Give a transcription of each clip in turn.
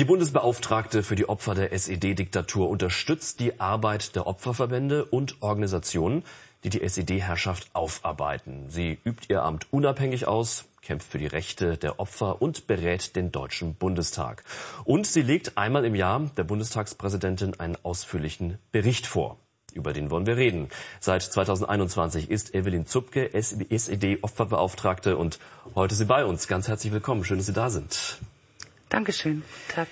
Die Bundesbeauftragte für die Opfer der SED-Diktatur unterstützt die Arbeit der Opferverbände und Organisationen, die die SED-Herrschaft aufarbeiten. Sie übt ihr Amt unabhängig aus, kämpft für die Rechte der Opfer und berät den Deutschen Bundestag. Und sie legt einmal im Jahr der Bundestagspräsidentin einen ausführlichen Bericht vor. Über den wollen wir reden. Seit 2021 ist Evelyn Zupke SED-Opferbeauftragte und heute ist sie bei uns. Ganz herzlich willkommen. Schön, dass Sie da sind. Dankeschön. Tag.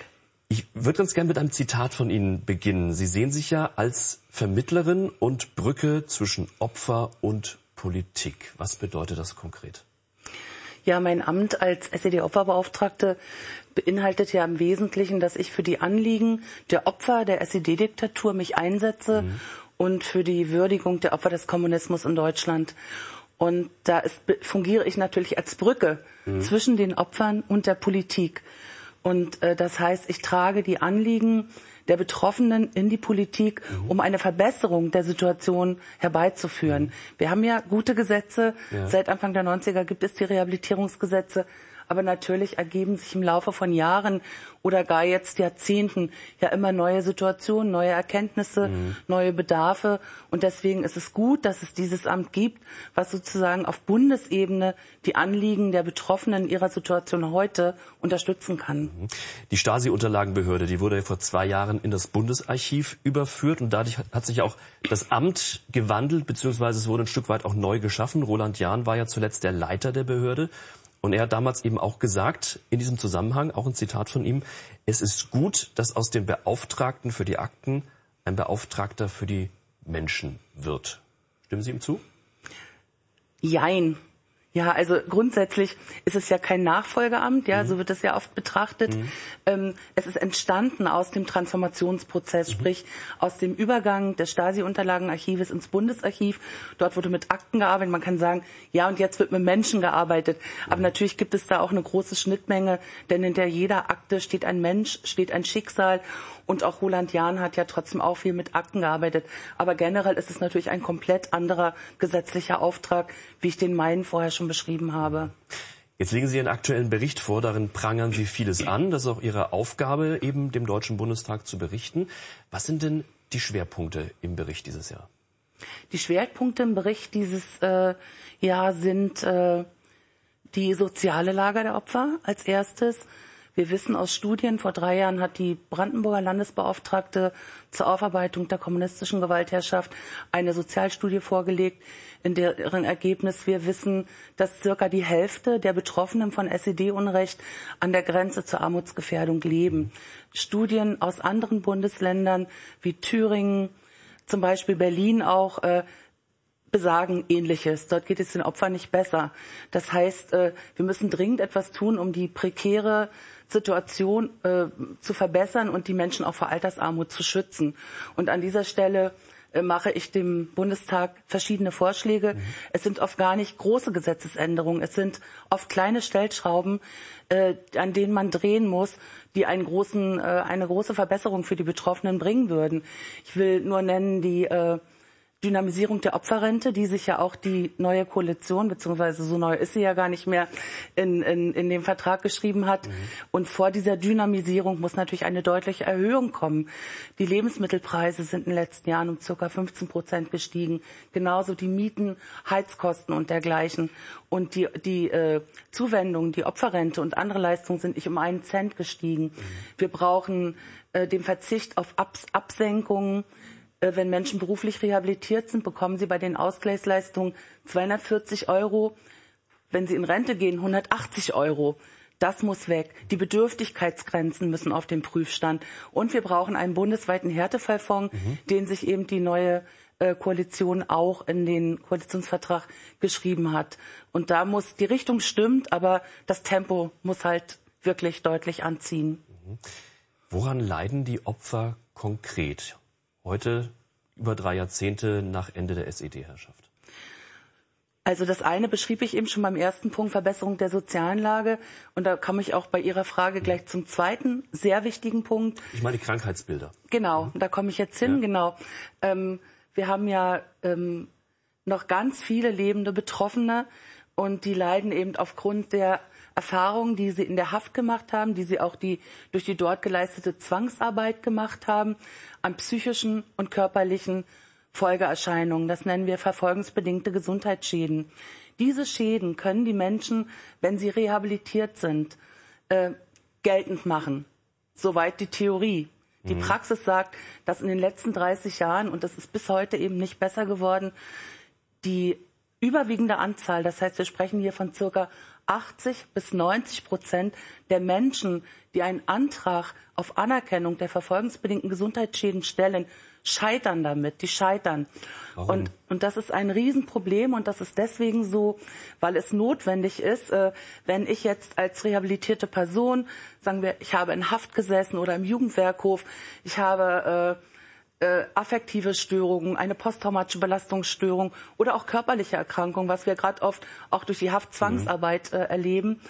Ich würde ganz gerne mit einem Zitat von Ihnen beginnen. Sie sehen sich ja als Vermittlerin und Brücke zwischen Opfer und Politik. Was bedeutet das konkret? Ja, mein Amt als SED-Opferbeauftragte beinhaltet ja im Wesentlichen, dass ich für die Anliegen der Opfer der SED-Diktatur mich einsetze mhm. und für die Würdigung der Opfer des Kommunismus in Deutschland. Und da ist, fungiere ich natürlich als Brücke mhm. zwischen den Opfern und der Politik. Und äh, das heißt, ich trage die Anliegen der Betroffenen in die Politik, mhm. um eine Verbesserung der Situation herbeizuführen. Mhm. Wir haben ja gute Gesetze. Ja. Seit Anfang der 90er gibt es die Rehabilitierungsgesetze. Aber natürlich ergeben sich im Laufe von Jahren oder gar jetzt Jahrzehnten ja immer neue Situationen, neue Erkenntnisse, mhm. neue Bedarfe. Und deswegen ist es gut, dass es dieses Amt gibt, was sozusagen auf Bundesebene die Anliegen der Betroffenen ihrer Situation heute unterstützen kann. Mhm. Die Stasi-Unterlagenbehörde, die wurde ja vor zwei Jahren in das Bundesarchiv überführt und dadurch hat sich auch das Amt gewandelt, beziehungsweise es wurde ein Stück weit auch neu geschaffen. Roland Jahn war ja zuletzt der Leiter der Behörde. Und er hat damals eben auch gesagt, in diesem Zusammenhang, auch ein Zitat von ihm, es ist gut, dass aus dem Beauftragten für die Akten ein Beauftragter für die Menschen wird. Stimmen Sie ihm zu? Jein. Ja, also grundsätzlich ist es ja kein Nachfolgeamt, ja, mhm. so wird es ja oft betrachtet. Mhm. Ähm, es ist entstanden aus dem Transformationsprozess, mhm. sprich aus dem Übergang des Stasi-Unterlagenarchives ins Bundesarchiv. Dort wurde mit Akten gearbeitet. Man kann sagen, ja, und jetzt wird mit Menschen gearbeitet. Aber natürlich gibt es da auch eine große Schnittmenge, denn hinter jeder Akte steht ein Mensch, steht ein Schicksal. Und auch Roland Jahn hat ja trotzdem auch viel mit Akten gearbeitet. Aber generell ist es natürlich ein komplett anderer gesetzlicher Auftrag, wie ich den meinen vorher schon beschrieben habe. Jetzt legen Sie Ihren aktuellen Bericht vor, darin prangern Sie vieles an. Das ist auch Ihre Aufgabe, eben dem Deutschen Bundestag zu berichten. Was sind denn die Schwerpunkte im Bericht dieses Jahr? Die Schwerpunkte im Bericht dieses äh, Jahr sind äh, die soziale Lage der Opfer als erstes, wir wissen aus Studien, vor drei Jahren hat die Brandenburger Landesbeauftragte zur Aufarbeitung der kommunistischen Gewaltherrschaft eine Sozialstudie vorgelegt, in deren Ergebnis wir wissen, dass circa die Hälfte der Betroffenen von SED-Unrecht an der Grenze zur Armutsgefährdung leben. Studien aus anderen Bundesländern wie Thüringen, zum Beispiel Berlin auch, äh, besagen Ähnliches. Dort geht es den Opfern nicht besser. Das heißt, äh, wir müssen dringend etwas tun, um die prekäre Situation äh, zu verbessern und die Menschen auch vor Altersarmut zu schützen. Und an dieser Stelle äh, mache ich dem Bundestag verschiedene Vorschläge. Mhm. Es sind oft gar nicht große Gesetzesänderungen. Es sind oft kleine Stellschrauben, äh, an denen man drehen muss, die einen großen, äh, eine große Verbesserung für die Betroffenen bringen würden. Ich will nur nennen die äh, Dynamisierung der Opferrente, die sich ja auch die neue Koalition, beziehungsweise so neu ist sie ja gar nicht mehr, in, in, in dem Vertrag geschrieben hat. Mhm. Und vor dieser Dynamisierung muss natürlich eine deutliche Erhöhung kommen. Die Lebensmittelpreise sind in den letzten Jahren um circa 15 Prozent gestiegen. Genauso die Mieten, Heizkosten und dergleichen. Und die, die äh, Zuwendungen, die Opferrente und andere Leistungen sind nicht um einen Cent gestiegen. Mhm. Wir brauchen äh, den Verzicht auf Abs Absenkungen wenn Menschen beruflich rehabilitiert sind, bekommen sie bei den Ausgleichsleistungen 240 Euro. Wenn sie in Rente gehen, 180 Euro. Das muss weg. Die Bedürftigkeitsgrenzen müssen auf den Prüfstand. Und wir brauchen einen bundesweiten Härtefallfonds, mhm. den sich eben die neue äh, Koalition auch in den Koalitionsvertrag geschrieben hat. Und da muss, die Richtung stimmt, aber das Tempo muss halt wirklich deutlich anziehen. Mhm. Woran leiden die Opfer konkret? Heute über drei Jahrzehnte nach Ende der SED-Herrschaft? Also das eine beschrieb ich eben schon beim ersten Punkt, Verbesserung der sozialen Lage. Und da komme ich auch bei Ihrer Frage gleich zum zweiten, sehr wichtigen Punkt. Ich meine die Krankheitsbilder. Genau, mhm. da komme ich jetzt hin, ja. genau. Ähm, wir haben ja ähm, noch ganz viele lebende Betroffene und die leiden eben aufgrund der Erfahrungen, die sie in der Haft gemacht haben, die sie auch die, durch die dort geleistete Zwangsarbeit gemacht haben, an psychischen und körperlichen Folgeerscheinungen. Das nennen wir verfolgungsbedingte Gesundheitsschäden. Diese Schäden können die Menschen, wenn sie rehabilitiert sind, äh, geltend machen. Soweit die Theorie. Die mhm. Praxis sagt, dass in den letzten 30 Jahren, und das ist bis heute eben nicht besser geworden, die überwiegende Anzahl, das heißt, wir sprechen hier von circa 80 bis 90 Prozent der Menschen, die einen Antrag auf Anerkennung der verfolgungsbedingten Gesundheitsschäden stellen, scheitern damit. Die scheitern. Warum? Und, und das ist ein Riesenproblem und das ist deswegen so, weil es notwendig ist, äh, wenn ich jetzt als rehabilitierte Person, sagen wir, ich habe in Haft gesessen oder im Jugendwerkhof, ich habe äh, äh, affektive Störungen, eine posttraumatische Belastungsstörung oder auch körperliche Erkrankungen, was wir gerade oft auch durch die Haftzwangsarbeit äh, erleben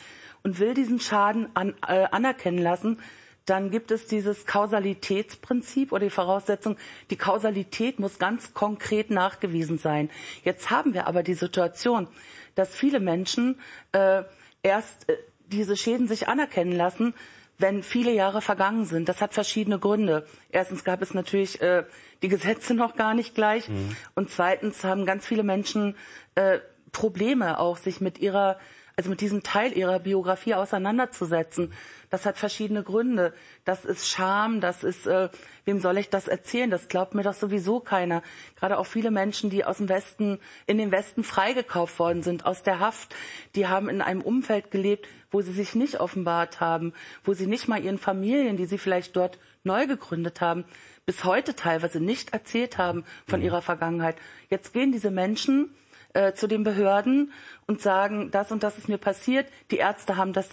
und will diesen Schaden an, äh, anerkennen lassen, dann gibt es dieses Kausalitätsprinzip oder die Voraussetzung, die Kausalität muss ganz konkret nachgewiesen sein. Jetzt haben wir aber die Situation, dass viele Menschen äh, erst äh, diese Schäden sich anerkennen lassen, wenn viele Jahre vergangen sind. Das hat verschiedene Gründe. Erstens gab es natürlich äh, die Gesetze noch gar nicht gleich. Mhm. Und zweitens haben ganz viele Menschen äh, Probleme auch, sich mit ihrer, also mit diesem Teil ihrer Biografie auseinanderzusetzen. Das hat verschiedene Gründe. Das ist Scham, das ist, äh, wem soll ich das erzählen? Das glaubt mir doch sowieso keiner. Gerade auch viele Menschen, die aus dem Westen, in den Westen freigekauft worden sind, aus der Haft, die haben in einem Umfeld gelebt, wo sie sich nicht offenbart haben, wo sie nicht mal ihren Familien, die sie vielleicht dort neu gegründet haben, bis heute teilweise nicht erzählt haben von mhm. ihrer Vergangenheit. Jetzt gehen diese Menschen äh, zu den Behörden und sagen, das und das ist mir passiert. Die Ärzte haben das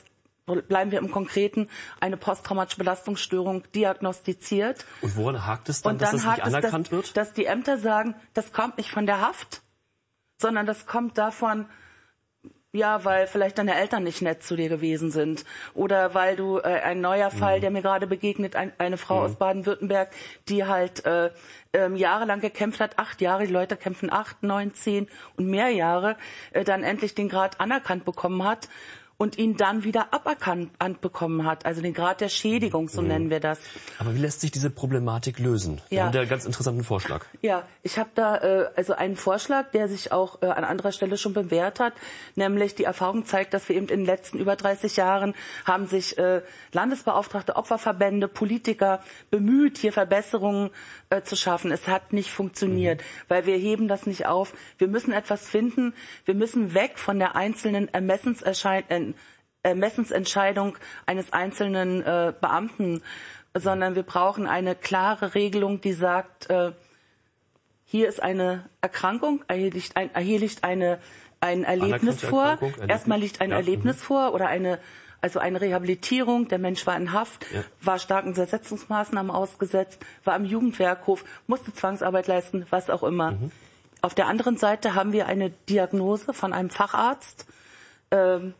bleiben wir im Konkreten, eine posttraumatische Belastungsstörung diagnostiziert. Und woran hakt es dann, und dann dass das nicht anerkannt es, dass, wird? Dass die Ämter sagen, das kommt nicht von der Haft, sondern das kommt davon, ja, weil vielleicht deine Eltern nicht nett zu dir gewesen sind oder weil du äh, ein neuer Fall, mhm. der mir gerade begegnet, ein, eine Frau mhm. aus Baden-Württemberg, die halt äh, ähm, jahrelang gekämpft hat, acht Jahre, die Leute kämpfen acht, neun, zehn und mehr Jahre, äh, dann endlich den Grad anerkannt bekommen hat und ihn dann wieder aberkannt bekommen hat, also den Grad der Schädigung, so mhm. nennen wir das. Aber wie lässt sich diese Problematik lösen? Wir ja. haben da einen ganz interessanten Vorschlag. Ja, ich habe da äh, also einen Vorschlag, der sich auch äh, an anderer Stelle schon bewährt hat, nämlich die Erfahrung zeigt, dass wir eben in den letzten über 30 Jahren haben sich äh, Landesbeauftragte, Opferverbände, Politiker bemüht, hier Verbesserungen äh, zu schaffen. Es hat nicht funktioniert, mhm. weil wir heben das nicht auf. Wir müssen etwas finden. Wir müssen weg von der einzelnen Ermessenserscheinung Ermessensentscheidung eines einzelnen äh, Beamten, sondern wir brauchen eine klare Regelung, die sagt, äh, hier ist eine Erkrankung, hier liegt, ein, hier liegt eine, ein Erlebnis vor. Erstmal liegt ein ja. Erlebnis mhm. vor oder eine, also eine Rehabilitierung. Der Mensch war in Haft, ja. war starken Zersetzungsmaßnahmen ausgesetzt, war im Jugendwerkhof, musste Zwangsarbeit leisten, was auch immer. Mhm. Auf der anderen Seite haben wir eine Diagnose von einem Facharzt, ähm,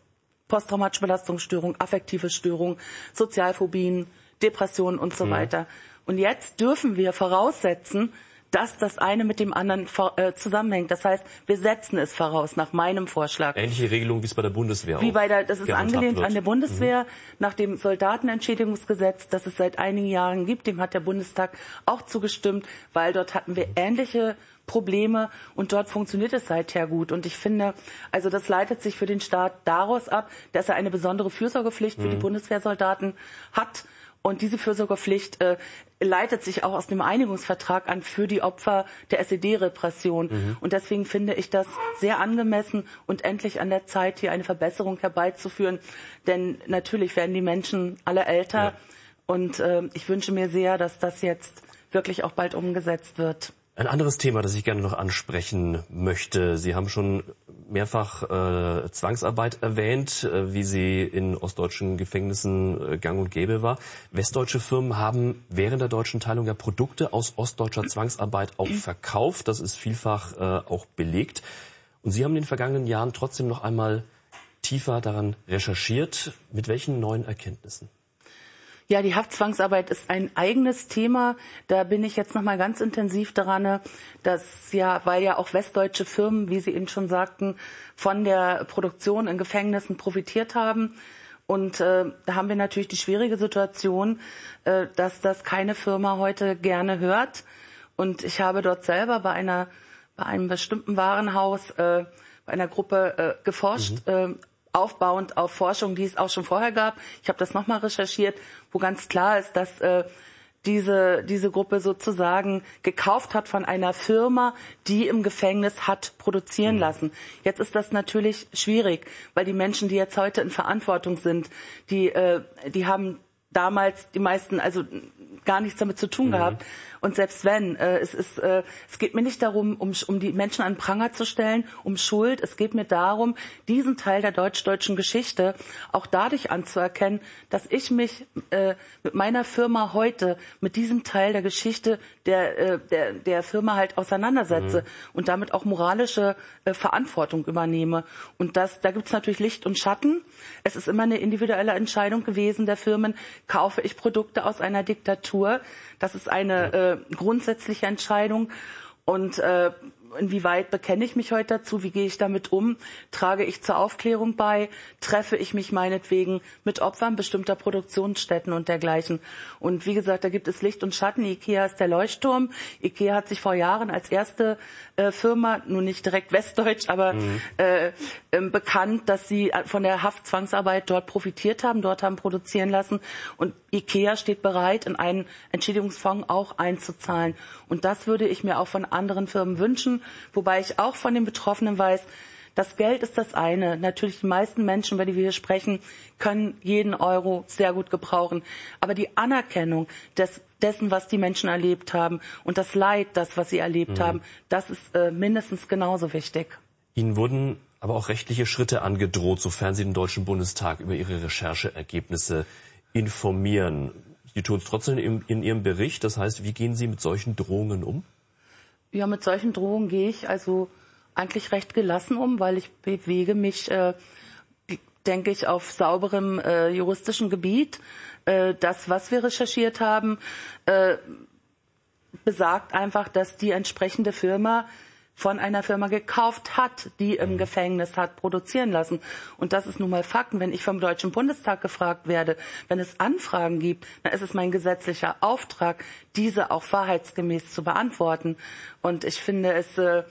posttraumatische Belastungsstörung, affektive Störung, Sozialphobien, Depressionen und so mhm. weiter. Und jetzt dürfen wir voraussetzen, dass das eine mit dem anderen äh, zusammenhängt. Das heißt, wir setzen es voraus, nach meinem Vorschlag. Ähnliche Regelung, wie es bei der Bundeswehr Wie bei der, das ist angelehnt an der Bundeswehr, mhm. nach dem Soldatenentschädigungsgesetz, das es seit einigen Jahren gibt. Dem hat der Bundestag auch zugestimmt, weil dort hatten wir ähnliche Probleme und dort funktioniert es seither gut. Und ich finde, also das leitet sich für den Staat daraus ab, dass er eine besondere Fürsorgepflicht mhm. für die mhm. Bundeswehrsoldaten hat. Und diese Fürsorgepflicht äh, leitet sich auch aus dem Einigungsvertrag an für die Opfer der SED-Repression. Mhm. Und deswegen finde ich das sehr angemessen und endlich an der Zeit, hier eine Verbesserung herbeizuführen. Denn natürlich werden die Menschen alle älter. Ja. Und äh, ich wünsche mir sehr, dass das jetzt wirklich auch bald umgesetzt wird. Ein anderes Thema, das ich gerne noch ansprechen möchte. Sie haben schon mehrfach äh, Zwangsarbeit erwähnt, äh, wie sie in ostdeutschen Gefängnissen äh, gang und gäbe war. Westdeutsche Firmen haben während der deutschen Teilung ja Produkte aus ostdeutscher Zwangsarbeit auch verkauft. Das ist vielfach äh, auch belegt. Und Sie haben in den vergangenen Jahren trotzdem noch einmal tiefer daran recherchiert. Mit welchen neuen Erkenntnissen? Ja, die Haftzwangsarbeit ist ein eigenes Thema. Da bin ich jetzt noch mal ganz intensiv daran, dass ja, weil ja auch westdeutsche Firmen, wie Sie eben schon sagten, von der Produktion in Gefängnissen profitiert haben. Und äh, da haben wir natürlich die schwierige Situation, äh, dass das keine Firma heute gerne hört. Und ich habe dort selber bei einer bei einem bestimmten Warenhaus äh, bei einer Gruppe äh, geforscht, mhm. äh, aufbauend auf Forschung, die es auch schon vorher gab. Ich habe das nochmal recherchiert, wo ganz klar ist, dass äh, diese, diese Gruppe sozusagen gekauft hat von einer Firma, die im Gefängnis hat produzieren mhm. lassen. Jetzt ist das natürlich schwierig, weil die Menschen, die jetzt heute in Verantwortung sind, die, äh, die haben damals die meisten also gar nichts damit zu tun mhm. gehabt. Und selbst wenn, äh, es ist, äh, es geht mir nicht darum, um, um die Menschen an Pranger zu stellen, um Schuld. Es geht mir darum, diesen Teil der deutsch-deutschen Geschichte auch dadurch anzuerkennen, dass ich mich äh, mit meiner Firma heute mit diesem Teil der Geschichte der, äh, der, der Firma halt auseinandersetze mhm. und damit auch moralische äh, Verantwortung übernehme. Und das, da gibt es natürlich Licht und Schatten. Es ist immer eine individuelle Entscheidung gewesen der Firmen, kaufe ich Produkte aus einer Diktatur. Das ist eine äh, grundsätzliche Entscheidung. Und äh, inwieweit bekenne ich mich heute dazu? Wie gehe ich damit um? Trage ich zur Aufklärung bei? Treffe ich mich meinetwegen mit Opfern bestimmter Produktionsstätten und dergleichen? Und wie gesagt, da gibt es Licht und Schatten. IKEA ist der Leuchtturm. IKEA hat sich vor Jahren als erste äh, Firma, nun nicht direkt westdeutsch, aber mhm. äh, äh, bekannt, dass sie von der Haftzwangsarbeit dort profitiert haben, dort haben produzieren lassen. Und IKEA steht bereit, in einen Entschädigungsfonds auch einzuzahlen. Und das würde ich mir auch von anderen Firmen wünschen, wobei ich auch von den Betroffenen weiß, das Geld ist das eine. Natürlich die meisten Menschen, über die wir hier sprechen, können jeden Euro sehr gut gebrauchen. Aber die Anerkennung des, dessen, was die Menschen erlebt haben und das Leid, das, was sie erlebt mhm. haben, das ist äh, mindestens genauso wichtig. Ihnen wurden aber auch rechtliche Schritte angedroht, sofern Sie den Deutschen Bundestag über Ihre Rechercheergebnisse informieren. Sie tun es trotzdem in, in Ihrem Bericht. Das heißt, wie gehen Sie mit solchen Drohungen um? Ja, mit solchen Drohungen gehe ich also eigentlich recht gelassen um, weil ich bewege mich, äh, denke ich, auf sauberem äh, juristischen Gebiet. Äh, das, was wir recherchiert haben, äh, besagt einfach, dass die entsprechende Firma von einer Firma gekauft hat, die im mhm. Gefängnis hat produzieren lassen. Und das ist nun mal Fakten. Wenn ich vom Deutschen Bundestag gefragt werde, wenn es Anfragen gibt, dann ist es mein gesetzlicher Auftrag, diese auch wahrheitsgemäß zu beantworten. Und ich finde es äh,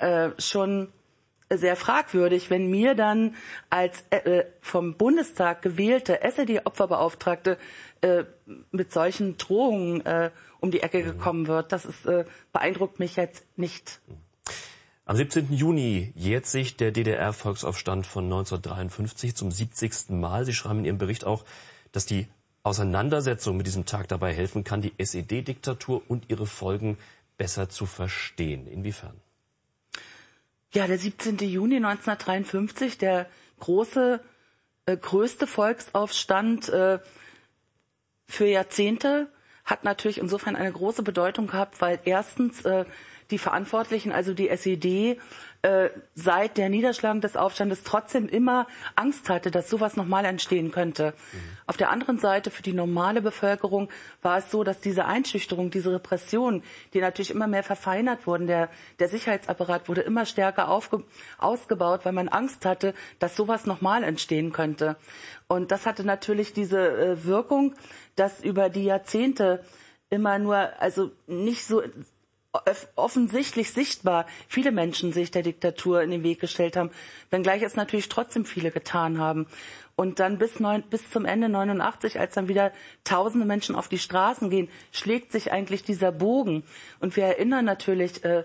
äh, schon sehr fragwürdig, wenn mir dann als äh, vom Bundestag gewählte SED-Opferbeauftragte äh, mit solchen Drohungen äh, um die Ecke gekommen wird. Das ist, äh, beeindruckt mich jetzt nicht. Am 17. Juni jährt sich der DDR-Volksaufstand von 1953 zum 70. Mal. Sie schreiben in Ihrem Bericht auch, dass die Auseinandersetzung mit diesem Tag dabei helfen kann, die SED-Diktatur und ihre Folgen besser zu verstehen. Inwiefern? Ja, der 17. Juni 1953, der große, äh, größte Volksaufstand äh, für Jahrzehnte, hat natürlich insofern eine große Bedeutung gehabt, weil erstens äh, die Verantwortlichen, also die SED, äh, seit der Niederschlagung des Aufstandes trotzdem immer Angst hatte, dass sowas nochmal entstehen könnte. Mhm. Auf der anderen Seite für die normale Bevölkerung war es so, dass diese Einschüchterung, diese Repression, die natürlich immer mehr verfeinert wurden, der, der Sicherheitsapparat wurde immer stärker aufge, ausgebaut, weil man Angst hatte, dass sowas nochmal entstehen könnte. Und das hatte natürlich diese äh, Wirkung, dass über die Jahrzehnte immer nur, also nicht so offensichtlich sichtbar viele Menschen sich der Diktatur in den Weg gestellt haben, wenngleich es natürlich trotzdem viele getan haben. Und dann bis, neun, bis zum Ende 89, als dann wieder tausende Menschen auf die Straßen gehen, schlägt sich eigentlich dieser Bogen. Und wir erinnern natürlich äh,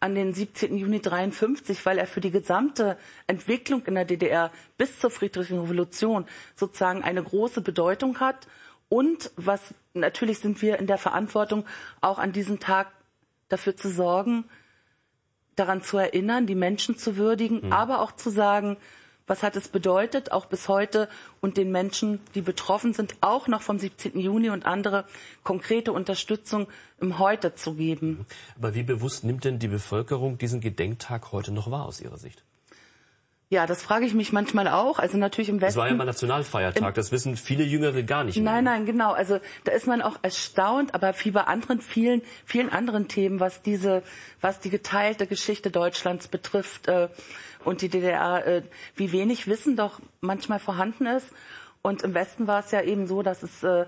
an den 17. Juni 53, weil er für die gesamte Entwicklung in der DDR bis zur Friedrichschen Revolution sozusagen eine große Bedeutung hat. Und was natürlich sind wir in der Verantwortung, auch an diesem Tag dafür zu sorgen, daran zu erinnern, die Menschen zu würdigen, mhm. aber auch zu sagen, was hat es bedeutet, auch bis heute und den Menschen, die betroffen sind, auch noch vom 17. Juni und andere konkrete Unterstützung im Heute zu geben. Mhm. Aber wie bewusst nimmt denn die Bevölkerung diesen Gedenktag heute noch wahr aus Ihrer Sicht? Ja, das frage ich mich manchmal auch. Also natürlich im Westen. Es war ja mal Nationalfeiertag. das wissen viele Jüngere gar nicht mehr. Nein, nein, genau. Also da ist man auch erstaunt, aber wie bei anderen vielen, vielen anderen Themen, was diese, was die geteilte Geschichte Deutschlands betrifft äh, und die DDR, äh, wie wenig Wissen doch manchmal vorhanden ist. Und im Westen war es ja eben so, dass es äh,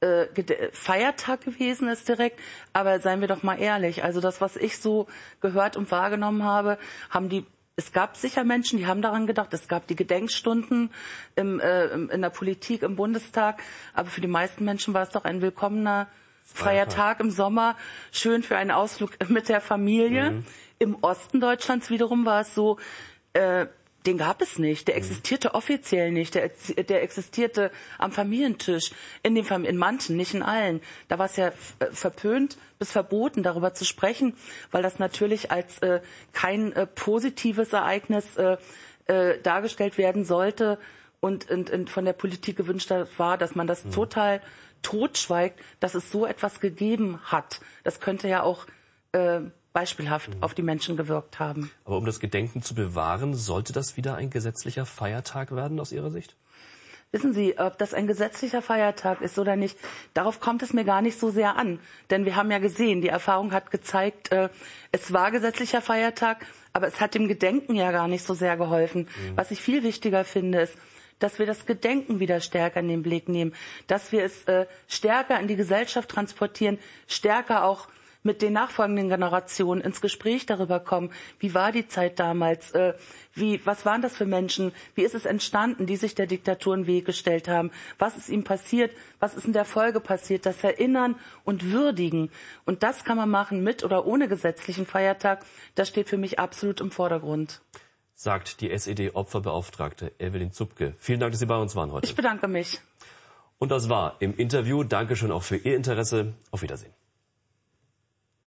äh, Feiertag gewesen ist direkt. Aber seien wir doch mal ehrlich, also das, was ich so gehört und wahrgenommen habe, haben die es gab sicher Menschen, die haben daran gedacht. Es gab die Gedenkstunden im, äh, in der Politik, im Bundestag. Aber für die meisten Menschen war es doch ein willkommener freier Tag im Sommer. Schön für einen Ausflug mit der Familie. Mhm. Im Osten Deutschlands wiederum war es so, äh, den gab es nicht. Der mhm. existierte offiziell nicht. Der, der existierte am Familientisch. In, den, in manchen, nicht in allen. Da war es ja äh, verpönt bis verboten, darüber zu sprechen, weil das natürlich als äh, kein äh, positives Ereignis äh, äh, dargestellt werden sollte und, und, und, von der Politik gewünscht war, dass man das mhm. total totschweigt, dass es so etwas gegeben hat. Das könnte ja auch äh, beispielhaft mhm. auf die Menschen gewirkt haben. Aber um das Gedenken zu bewahren, sollte das wieder ein gesetzlicher Feiertag werden aus Ihrer Sicht? Wissen Sie, ob das ein gesetzlicher Feiertag ist oder nicht, darauf kommt es mir gar nicht so sehr an. Denn wir haben ja gesehen, die Erfahrung hat gezeigt, äh, es war gesetzlicher Feiertag, aber es hat dem Gedenken ja gar nicht so sehr geholfen. Mhm. Was ich viel wichtiger finde, ist, dass wir das Gedenken wieder stärker in den Blick nehmen, dass wir es äh, stärker in die Gesellschaft transportieren, stärker auch mit den nachfolgenden Generationen ins Gespräch darüber kommen, wie war die Zeit damals, äh, wie, was waren das für Menschen, wie ist es entstanden, die sich der Diktatur in Weg gestellt haben, was ist ihm passiert, was ist in der Folge passiert, das Erinnern und Würdigen. Und das kann man machen mit oder ohne gesetzlichen Feiertag, das steht für mich absolut im Vordergrund sagt die SED-Opferbeauftragte Evelyn Zupke. Vielen Dank, dass Sie bei uns waren heute. Ich bedanke mich. Und das war im Interview. Dankeschön auch für Ihr Interesse. Auf Wiedersehen.